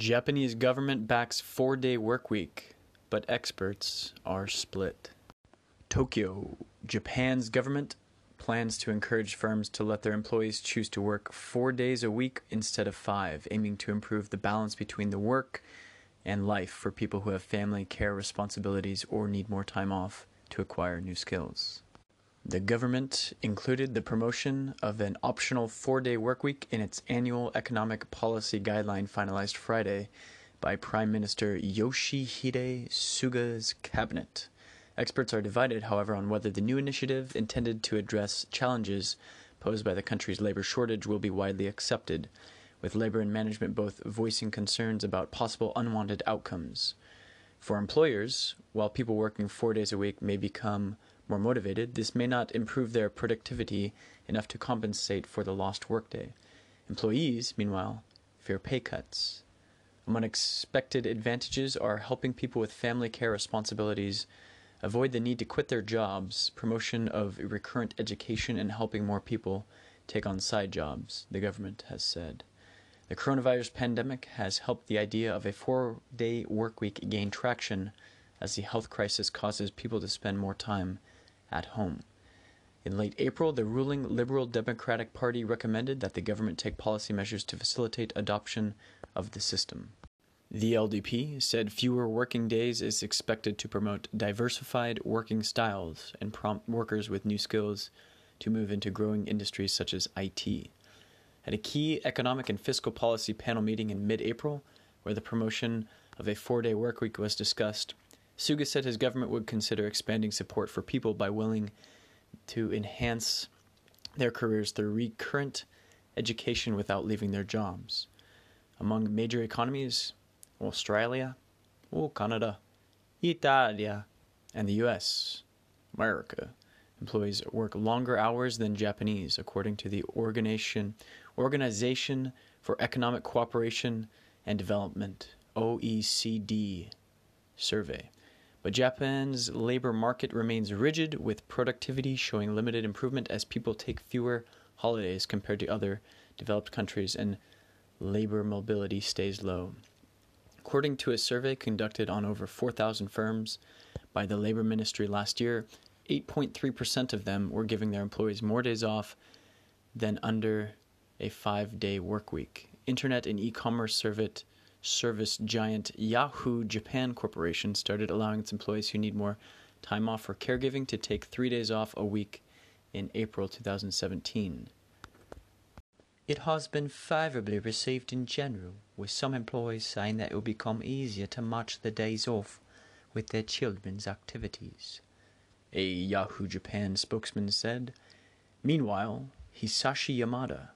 Japanese government backs four day work week, but experts are split. Tokyo, Japan's government plans to encourage firms to let their employees choose to work four days a week instead of five, aiming to improve the balance between the work and life for people who have family care responsibilities or need more time off to acquire new skills. The government included the promotion of an optional four day workweek in its annual economic policy guideline finalized Friday by Prime Minister Yoshihide Suga's cabinet. Experts are divided, however, on whether the new initiative intended to address challenges posed by the country's labor shortage will be widely accepted, with labor and management both voicing concerns about possible unwanted outcomes. For employers, while people working four days a week may become more motivated, this may not improve their productivity enough to compensate for the lost workday. Employees, meanwhile, fear pay cuts. Among expected advantages are helping people with family care responsibilities avoid the need to quit their jobs, promotion of recurrent education, and helping more people take on side jobs, the government has said. The coronavirus pandemic has helped the idea of a four day workweek gain traction as the health crisis causes people to spend more time at home. In late April, the ruling Liberal Democratic Party recommended that the government take policy measures to facilitate adoption of the system. The LDP said fewer working days is expected to promote diversified working styles and prompt workers with new skills to move into growing industries such as IT. At a key economic and fiscal policy panel meeting in mid April, where the promotion of a four day workweek was discussed, Suga said his government would consider expanding support for people by willing to enhance their careers through recurrent education without leaving their jobs. Among major economies, Australia, oh, Canada, Italia, and the US, America, employees work longer hours than Japanese, according to the Organization, Organization for Economic Cooperation and Development, OECD, survey. But Japan's labor market remains rigid, with productivity showing limited improvement as people take fewer holidays compared to other developed countries and labor mobility stays low. According to a survey conducted on over 4,000 firms by the Labor Ministry last year, 8.3% of them were giving their employees more days off than under a five day work week. Internet and e commerce service, service giant Yahoo Japan Corporation started allowing its employees who need more time off for caregiving to take three days off a week in April 2017. It has been favorably received in general, with some employees saying that it will become easier to match the days off with their children's activities. A Yahoo Japan spokesman said. Meanwhile, Hisashi Yamada,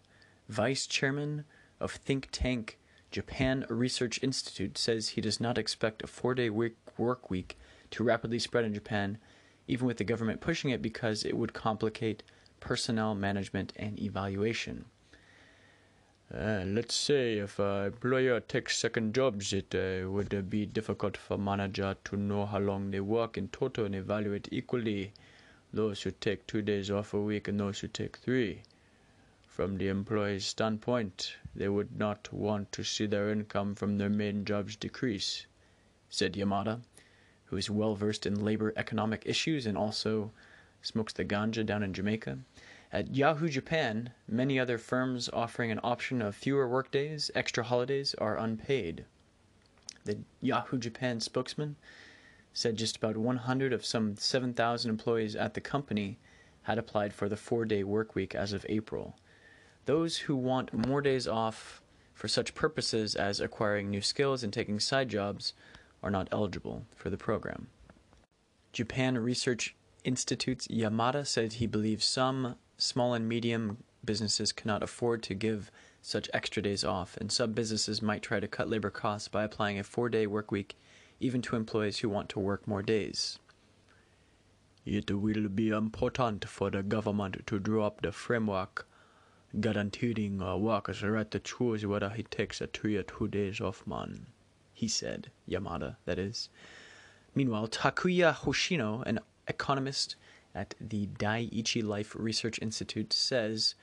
vice chairman of think tank Japan Research Institute, says he does not expect a four day work week to rapidly spread in Japan, even with the government pushing it, because it would complicate personnel management and evaluation. Uh, let's say if an employer takes second jobs, it uh, would be difficult for manager to know how long they work in total and evaluate equally those who take two days off a week and those who take three. From the employee's standpoint, they would not want to see their income from their main jobs decrease, said Yamada, who is well versed in labor economic issues and also smokes the ganja down in Jamaica. At Yahoo Japan, many other firms offering an option of fewer workdays, extra holidays, are unpaid. The Yahoo Japan spokesman said just about 100 of some 7,000 employees at the company had applied for the four day work week as of April. Those who want more days off for such purposes as acquiring new skills and taking side jobs are not eligible for the program. Japan Research Institute's Yamada said he believes some small and medium businesses cannot afford to give such extra days off, and some businesses might try to cut labor costs by applying a four day work week even to employees who want to work more days. It will be important for the government to draw up the framework guaranteeing a workers the right to choose whether he takes a three or two days off man, he said, Yamada, that is. Meanwhile, Takuya Hoshino, an economist at the Dai-ichi Life Research Institute says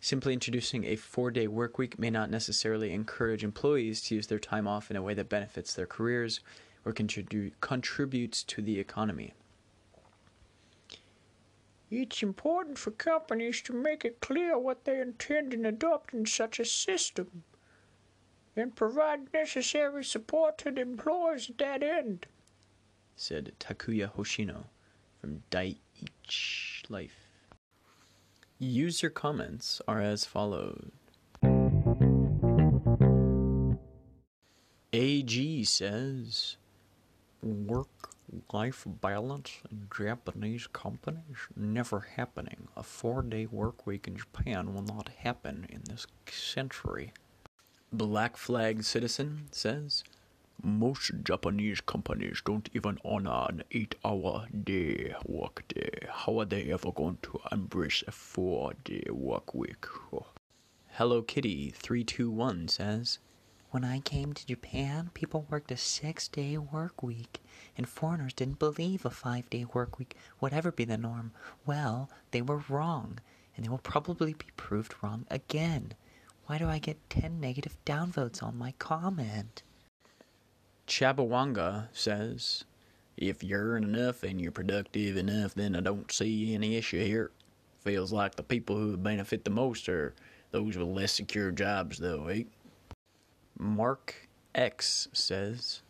Simply introducing a four day work week may not necessarily encourage employees to use their time off in a way that benefits their careers or contribu- contributes to the economy. It's important for companies to make it clear what they intend in adopting such a system and provide necessary support to the employees at that end, said Takuya Hoshino from Dai-ichi Life. User comments are as follows. AG says, work life balance in Japanese companies never happening. A four day work week in Japan will not happen in this century. Black Flag Citizen says, most Japanese companies don't even honor an eight hour day work day. How are they ever going to embrace a four day work week? Hello Kitty 321 says, When I came to Japan, people worked a six day work week, and foreigners didn't believe a five day work week would ever be the norm. Well, they were wrong, and they will probably be proved wrong again. Why do I get 10 negative downvotes on my comment? Chabawanga says, If you earn enough and you're productive enough, then I don't see any issue here. Feels like the people who benefit the most are those with less secure jobs, though, eh? Mark X says,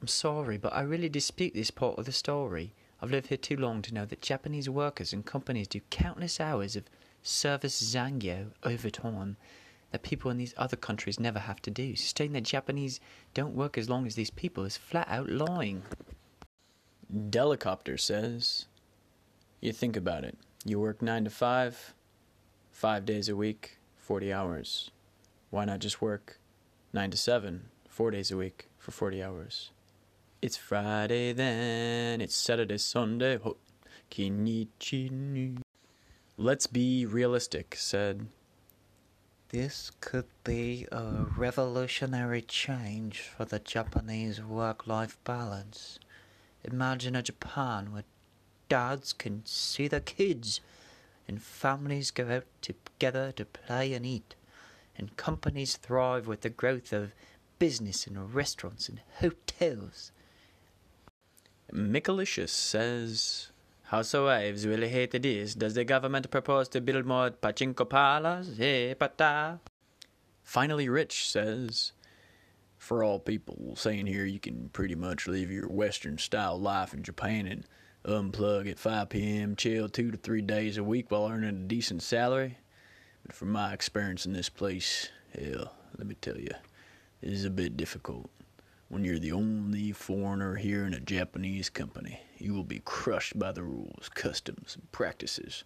I'm sorry, but I really dispute this part of the story. I've lived here too long to know that Japanese workers and companies do countless hours of service zangyo overtime that people in these other countries never have to do. Stating that Japanese don't work as long as these people is flat out lying. Delicopter says, You think about it. You work 9 to 5, 5 days a week, 40 hours. Why not just work 9 to 7, 4 days a week for 40 hours? It's Friday then, it's Saturday, Sunday. Ho- Kinichi. Let's be realistic, said this could be a revolutionary change for the Japanese work life balance. Imagine a Japan where dads can see their kids and families go out together to play and eat, and companies thrive with the growth of business and restaurants and hotels. Michalicious says Housewives really hate this. Does the government propose to build more pachinko parlors? Hey, pata. Finally, Rich says, For all people saying here you can pretty much live your Western style life in Japan and unplug at 5 p.m., chill two to three days a week while earning a decent salary. From my experience in this place, hell, let me tell you, it is a bit difficult. When you're the only foreigner here in a Japanese company, you will be crushed by the rules, customs, and practices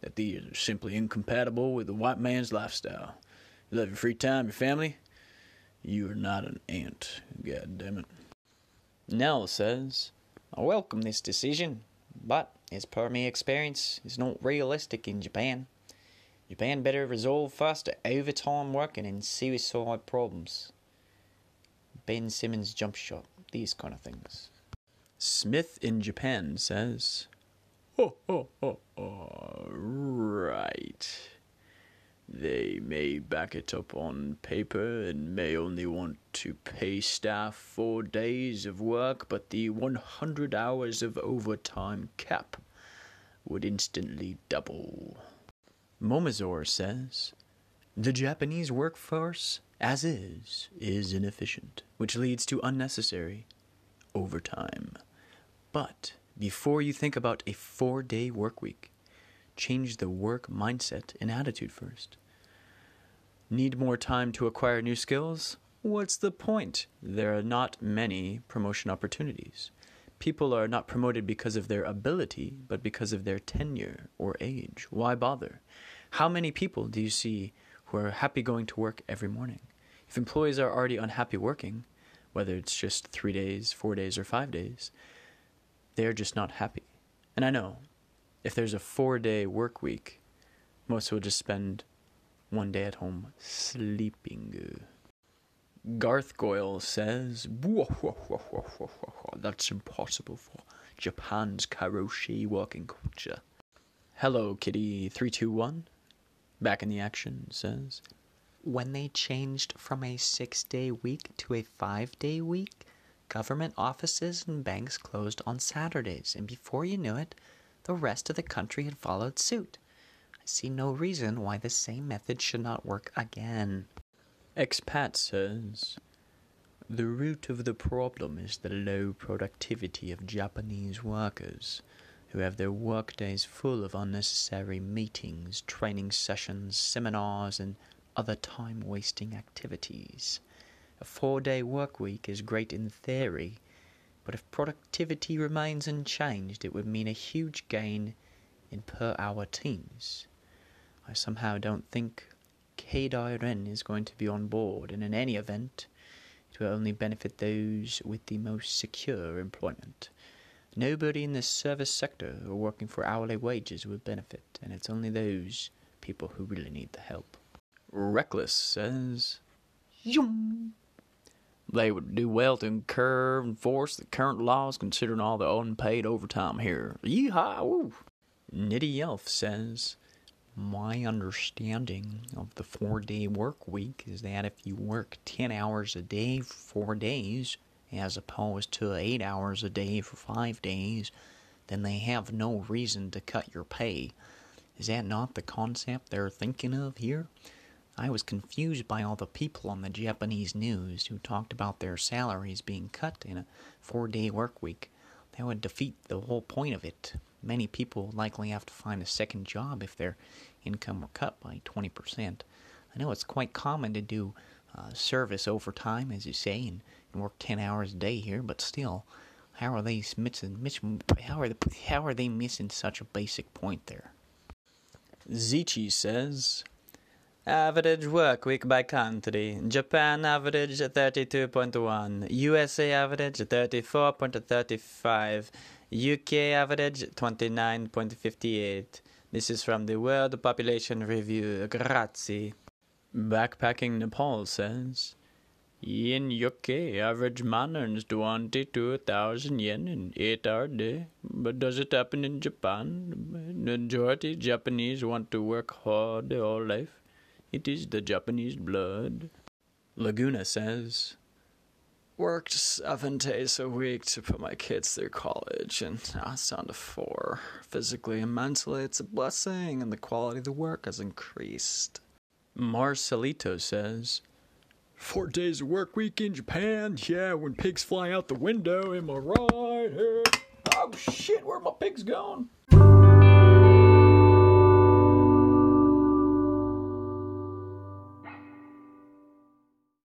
that these are simply incompatible with the white man's lifestyle. You love your free time, your family. You are not an ant, god damn it. Nell says, I welcome this decision, but as per my experience, it's not realistic in Japan. Japan better resolve first overtime working and suicide problems. Ben Simmons jump shot, these kind of things. Smith in Japan says, Oh, oh, oh, oh, right. They may back it up on paper and may only want to pay staff four days of work, but the 100 hours of overtime cap would instantly double. Momazor says, The Japanese workforce as is, is inefficient, which leads to unnecessary overtime. But before you think about a four day work week, change the work mindset and attitude first. Need more time to acquire new skills? What's the point? There are not many promotion opportunities. People are not promoted because of their ability, but because of their tenure or age. Why bother? How many people do you see who are happy going to work every morning? If employees are already unhappy working, whether it's just three days, four days, or five days, they're just not happy. And I know if there's a four day work week, most will just spend one day at home sleeping. Garth Goyle says, That's impossible for Japan's karoshi working culture. Hello, Kitty321. back in the action, says When they changed from a six day week to a five day week, government offices and banks closed on Saturdays, and before you knew it, the rest of the country had followed suit. I see no reason why the same method should not work again. Expat says the root of the problem is the low productivity of Japanese workers who have their workdays full of unnecessary meetings, training sessions, seminars, and other time wasting activities. A four day work week is great in theory, but if productivity remains unchanged, it would mean a huge gain in per hour teams. I somehow don't think Keidanren is going to be on board, and in any event, it will only benefit those with the most secure employment. Nobody in the service sector or working for hourly wages would benefit, and it's only those people who really need the help. Reckless says, Yum. They would do well to incur and enforce the current laws considering all the unpaid overtime here. Yeehaw! Woo! Nitty Elf says, My understanding of the four day work week is that if you work 10 hours a day for four days, as opposed to 8 hours a day for five days, then they have no reason to cut your pay. Is that not the concept they're thinking of here? I was confused by all the people on the Japanese news who talked about their salaries being cut in a four day work week. That would defeat the whole point of it. Many people likely have to find a second job if their income were cut by 20%. I know it's quite common to do uh, service overtime, as you say, and, and work 10 hours a day here, but still, how are they missing, missing how, are they, how are they missing such a basic point there? Zichi says, Average work week by country. Japan average 32.1. USA average 34.35. UK average 29.58. This is from the World Population Review. Grazie. Backpacking Nepal says, in UK, average man earns 22,000 yen in 8 hour day. But does it happen in Japan? Majority Japanese want to work hard all life. It is the Japanese blood. Laguna says, Worked seven days a week to put my kids through college, and now it's down to four. Physically and mentally, it's a blessing, and the quality of the work has increased. Marcelito says, Four days of work week in Japan? Yeah, when pigs fly out the window, am I right? Oh shit, where my pigs going?